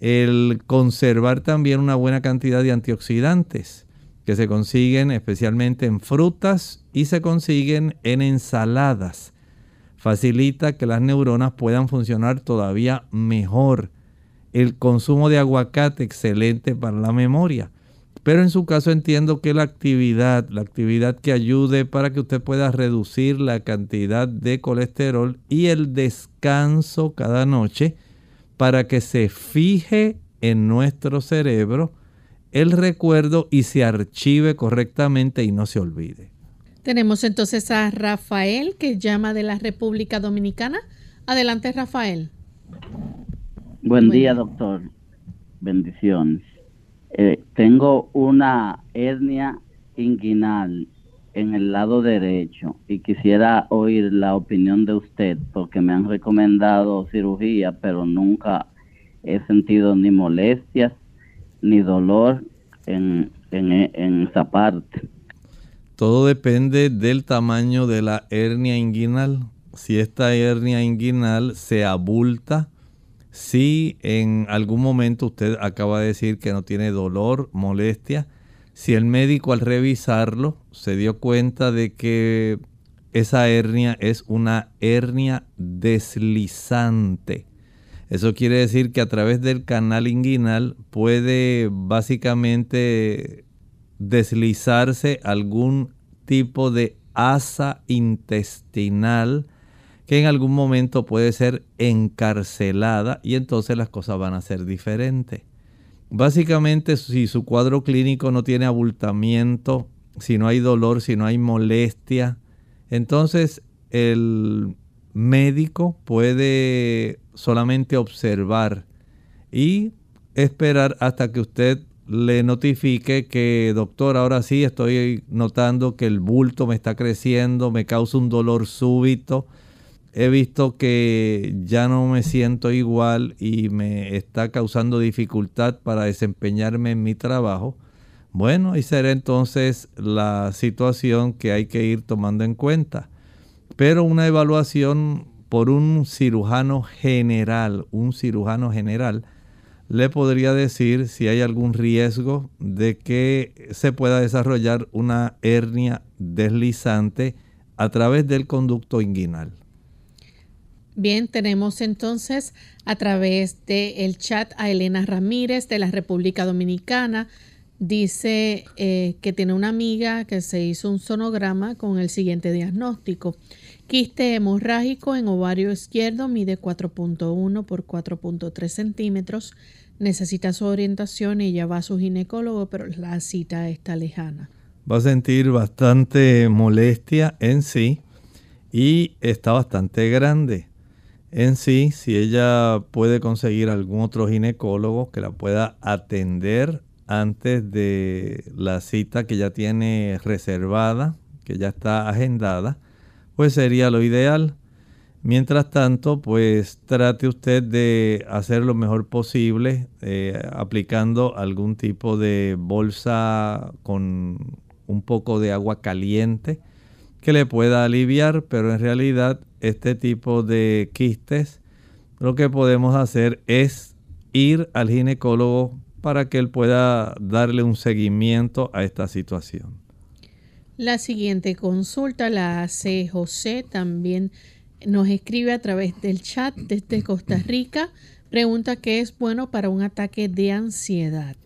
el conservar también una buena cantidad de antioxidantes que se consiguen especialmente en frutas y se consiguen en ensaladas facilita que las neuronas puedan funcionar todavía mejor. El consumo de aguacate, excelente para la memoria. Pero en su caso entiendo que la actividad, la actividad que ayude para que usted pueda reducir la cantidad de colesterol y el descanso cada noche para que se fije en nuestro cerebro el recuerdo y se archive correctamente y no se olvide. Tenemos entonces a Rafael que llama de la República Dominicana. Adelante Rafael. Buen día doctor. Bendiciones. Eh, tengo una hernia inguinal en el lado derecho y quisiera oír la opinión de usted porque me han recomendado cirugía, pero nunca he sentido ni molestias ni dolor en, en esa parte. Todo depende del tamaño de la hernia inguinal. Si esta hernia inguinal se abulta, si en algún momento usted acaba de decir que no tiene dolor, molestia, si el médico al revisarlo se dio cuenta de que esa hernia es una hernia deslizante. Eso quiere decir que a través del canal inguinal puede básicamente deslizarse algún tipo de asa intestinal que en algún momento puede ser encarcelada y entonces las cosas van a ser diferentes. Básicamente, si su cuadro clínico no tiene abultamiento, si no hay dolor, si no hay molestia, entonces el médico puede solamente observar y esperar hasta que usted le notifique que, doctor, ahora sí estoy notando que el bulto me está creciendo, me causa un dolor súbito he visto que ya no me siento igual y me está causando dificultad para desempeñarme en mi trabajo, bueno, y será entonces la situación que hay que ir tomando en cuenta. Pero una evaluación por un cirujano general, un cirujano general, le podría decir si hay algún riesgo de que se pueda desarrollar una hernia deslizante a través del conducto inguinal. Bien, tenemos entonces a través del chat a Elena Ramírez de la República Dominicana. Dice eh, que tiene una amiga que se hizo un sonograma con el siguiente diagnóstico. Quiste hemorrágico en ovario izquierdo, mide 4.1 por 4.3 centímetros. Necesita su orientación ella va a su ginecólogo, pero la cita está lejana. Va a sentir bastante molestia en sí y está bastante grande en sí, si ella puede conseguir algún otro ginecólogo que la pueda atender antes de la cita que ya tiene reservada, que ya está agendada, pues sería lo ideal. Mientras tanto, pues trate usted de hacer lo mejor posible eh, aplicando algún tipo de bolsa con un poco de agua caliente que le pueda aliviar, pero en realidad este tipo de quistes, lo que podemos hacer es ir al ginecólogo para que él pueda darle un seguimiento a esta situación. La siguiente consulta la hace José, también nos escribe a través del chat desde Costa Rica. Pregunta qué es bueno para un ataque de ansiedad.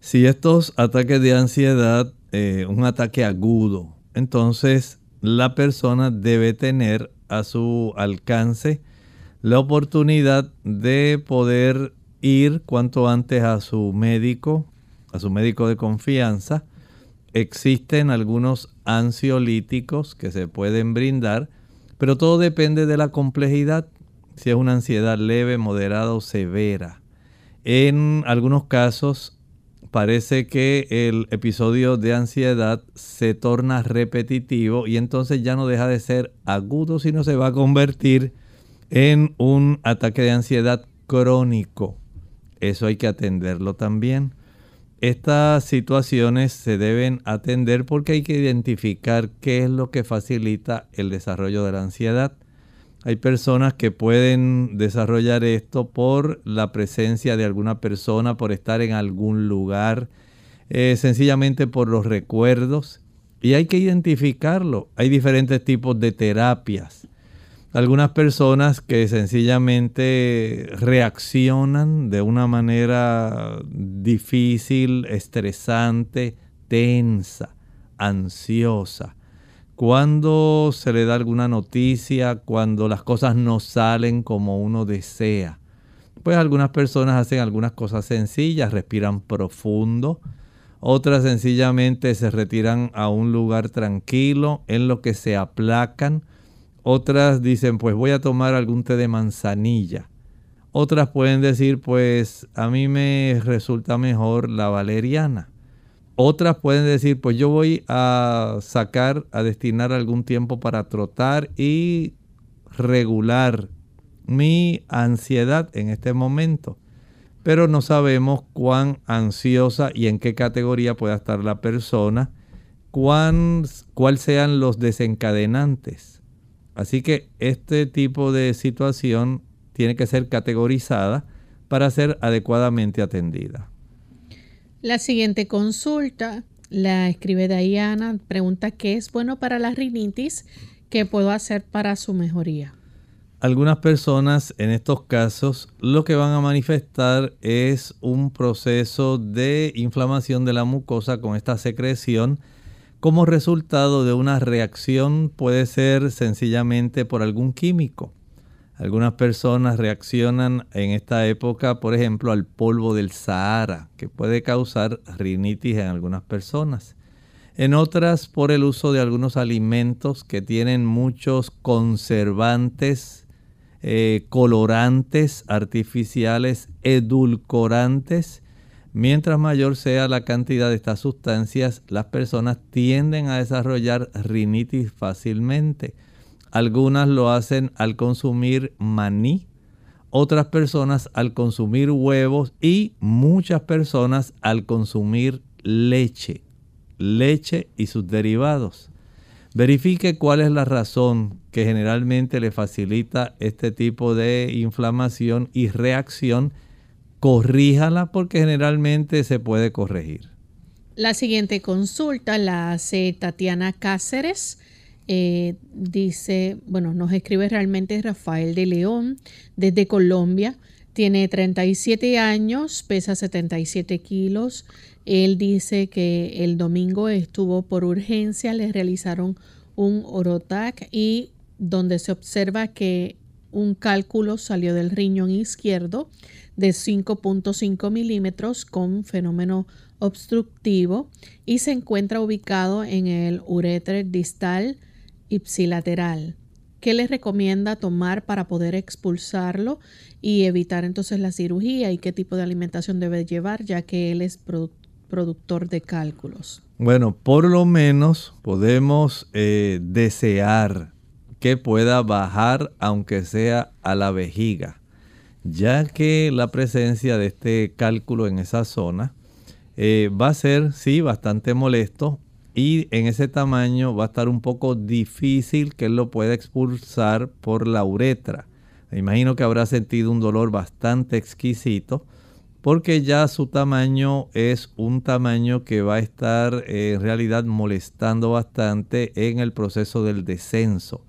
Si estos ataques de ansiedad, eh, un ataque agudo, entonces la persona debe tener a su alcance la oportunidad de poder ir cuanto antes a su médico, a su médico de confianza. Existen algunos ansiolíticos que se pueden brindar, pero todo depende de la complejidad, si es una ansiedad leve, moderada o severa. En algunos casos parece que el episodio de ansiedad se torna repetitivo y entonces ya no deja de ser agudo, sino se va a convertir en un ataque de ansiedad crónico. Eso hay que atenderlo también. Estas situaciones se deben atender porque hay que identificar qué es lo que facilita el desarrollo de la ansiedad. Hay personas que pueden desarrollar esto por la presencia de alguna persona, por estar en algún lugar, eh, sencillamente por los recuerdos. Y hay que identificarlo. Hay diferentes tipos de terapias. Algunas personas que sencillamente reaccionan de una manera difícil, estresante, tensa, ansiosa. Cuando se le da alguna noticia, cuando las cosas no salen como uno desea. Pues algunas personas hacen algunas cosas sencillas, respiran profundo, otras sencillamente se retiran a un lugar tranquilo en lo que se aplacan, otras dicen pues voy a tomar algún té de manzanilla, otras pueden decir pues a mí me resulta mejor la valeriana. Otras pueden decir, pues yo voy a sacar, a destinar algún tiempo para trotar y regular mi ansiedad en este momento. Pero no sabemos cuán ansiosa y en qué categoría pueda estar la persona, cuán, cuáles sean los desencadenantes. Así que este tipo de situación tiene que ser categorizada para ser adecuadamente atendida. La siguiente consulta la escribe Diana, pregunta qué es bueno para la rinitis, qué puedo hacer para su mejoría. Algunas personas en estos casos lo que van a manifestar es un proceso de inflamación de la mucosa con esta secreción como resultado de una reacción puede ser sencillamente por algún químico. Algunas personas reaccionan en esta época, por ejemplo, al polvo del Sahara, que puede causar rinitis en algunas personas. En otras, por el uso de algunos alimentos que tienen muchos conservantes, eh, colorantes artificiales, edulcorantes. Mientras mayor sea la cantidad de estas sustancias, las personas tienden a desarrollar rinitis fácilmente. Algunas lo hacen al consumir maní, otras personas al consumir huevos y muchas personas al consumir leche, leche y sus derivados. Verifique cuál es la razón que generalmente le facilita este tipo de inflamación y reacción. Corríjala porque generalmente se puede corregir. La siguiente consulta la hace Tatiana Cáceres eh, dice, bueno, nos escribe realmente Rafael de León desde Colombia. Tiene 37 años, pesa 77 kilos. Él dice que el domingo estuvo por urgencia, le realizaron un orotac y donde se observa que un cálculo salió del riñón izquierdo de 5.5 milímetros con fenómeno obstructivo y se encuentra ubicado en el ureter distal ipsilateral. ¿Qué les recomienda tomar para poder expulsarlo y evitar entonces la cirugía y qué tipo de alimentación debe llevar ya que él es productor de cálculos? Bueno, por lo menos podemos eh, desear que pueda bajar aunque sea a la vejiga, ya que la presencia de este cálculo en esa zona eh, va a ser, sí, bastante molesto, y en ese tamaño va a estar un poco difícil que él lo pueda expulsar por la uretra. Me imagino que habrá sentido un dolor bastante exquisito porque ya su tamaño es un tamaño que va a estar eh, en realidad molestando bastante en el proceso del descenso.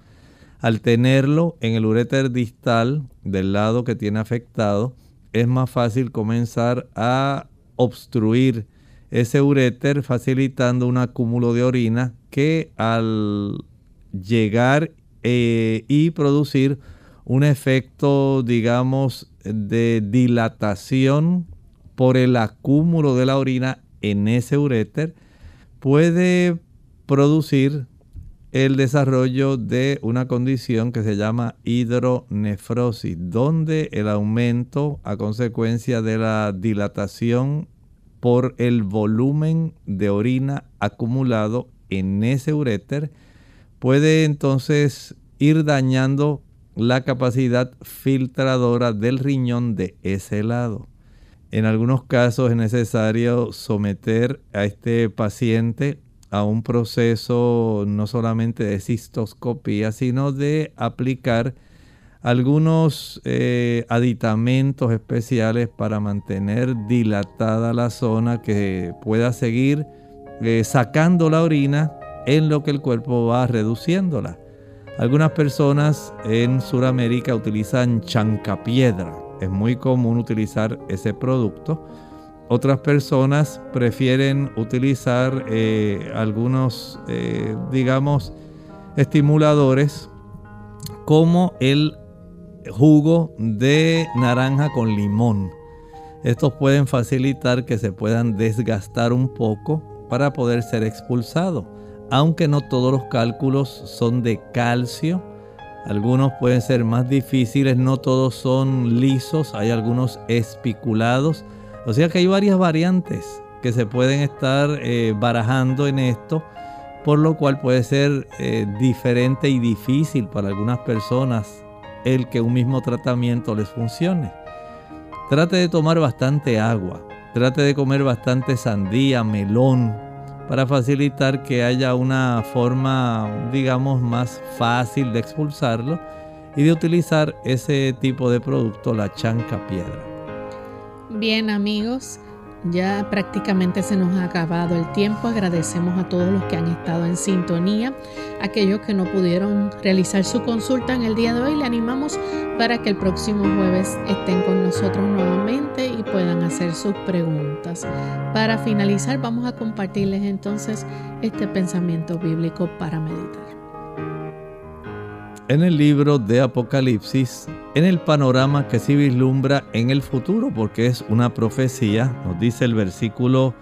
Al tenerlo en el ureter distal del lado que tiene afectado, es más fácil comenzar a obstruir ese uréter facilitando un acúmulo de orina que al llegar eh, y producir un efecto, digamos, de dilatación por el acúmulo de la orina en ese uréter, puede producir el desarrollo de una condición que se llama hidronefrosis, donde el aumento a consecuencia de la dilatación por el volumen de orina acumulado en ese uréter, puede entonces ir dañando la capacidad filtradora del riñón de ese lado. En algunos casos es necesario someter a este paciente a un proceso no solamente de cistoscopía, sino de aplicar algunos eh, aditamentos especiales para mantener dilatada la zona que pueda seguir eh, sacando la orina en lo que el cuerpo va reduciéndola. Algunas personas en Sudamérica utilizan chancapiedra. Es muy común utilizar ese producto. Otras personas prefieren utilizar eh, algunos, eh, digamos, estimuladores como el jugo de naranja con limón. Estos pueden facilitar que se puedan desgastar un poco para poder ser expulsados. Aunque no todos los cálculos son de calcio, algunos pueden ser más difíciles, no todos son lisos, hay algunos espiculados. O sea que hay varias variantes que se pueden estar eh, barajando en esto, por lo cual puede ser eh, diferente y difícil para algunas personas el que un mismo tratamiento les funcione. Trate de tomar bastante agua, trate de comer bastante sandía, melón, para facilitar que haya una forma, digamos, más fácil de expulsarlo y de utilizar ese tipo de producto, la chanca piedra. Bien amigos, ya prácticamente se nos ha acabado el tiempo. Agradecemos a todos los que han estado en sintonía. Aquellos que no pudieron realizar su consulta en el día de hoy, le animamos para que el próximo jueves estén con nosotros nuevamente y puedan hacer sus preguntas. Para finalizar, vamos a compartirles entonces este pensamiento bíblico para meditar en el libro de Apocalipsis en el panorama que se vislumbra en el futuro, porque es una profecía, nos dice el versículo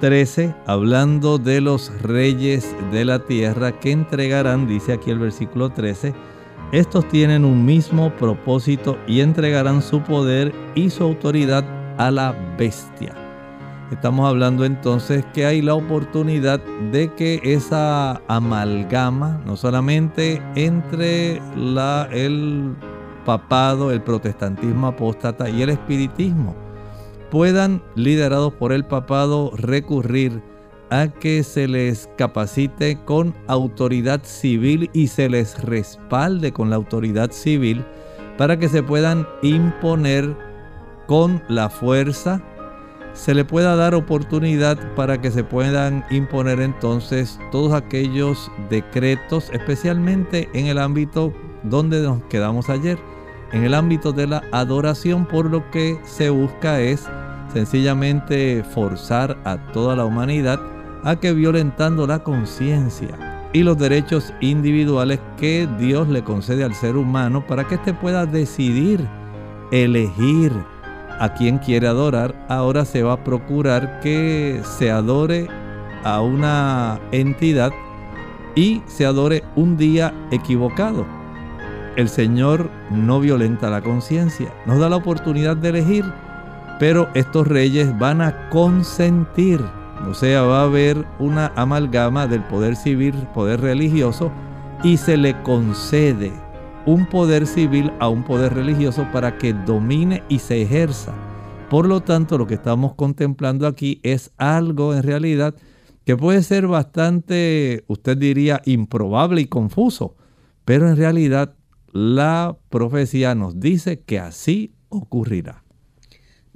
13, hablando de los reyes de la tierra que entregarán, dice aquí el versículo 13, estos tienen un mismo propósito y entregarán su poder y su autoridad a la bestia. Estamos hablando entonces que hay la oportunidad de que esa amalgama, no solamente entre el papado, el protestantismo apóstata y el espiritismo, puedan, liderados por el papado, recurrir a que se les capacite con autoridad civil y se les respalde con la autoridad civil para que se puedan imponer con la fuerza, se le pueda dar oportunidad para que se puedan imponer entonces todos aquellos decretos, especialmente en el ámbito donde nos quedamos ayer, en el ámbito de la adoración, por lo que se busca es sencillamente forzar a toda la humanidad a que violentando la conciencia y los derechos individuales que Dios le concede al ser humano para que éste pueda decidir, elegir, a quien quiere adorar, ahora se va a procurar que se adore a una entidad y se adore un día equivocado. El Señor no violenta la conciencia, nos da la oportunidad de elegir, pero estos reyes van a consentir, o sea, va a haber una amalgama del poder civil, poder religioso, y se le concede un poder civil a un poder religioso para que domine y se ejerza. Por lo tanto, lo que estamos contemplando aquí es algo en realidad que puede ser bastante, usted diría, improbable y confuso, pero en realidad la profecía nos dice que así ocurrirá.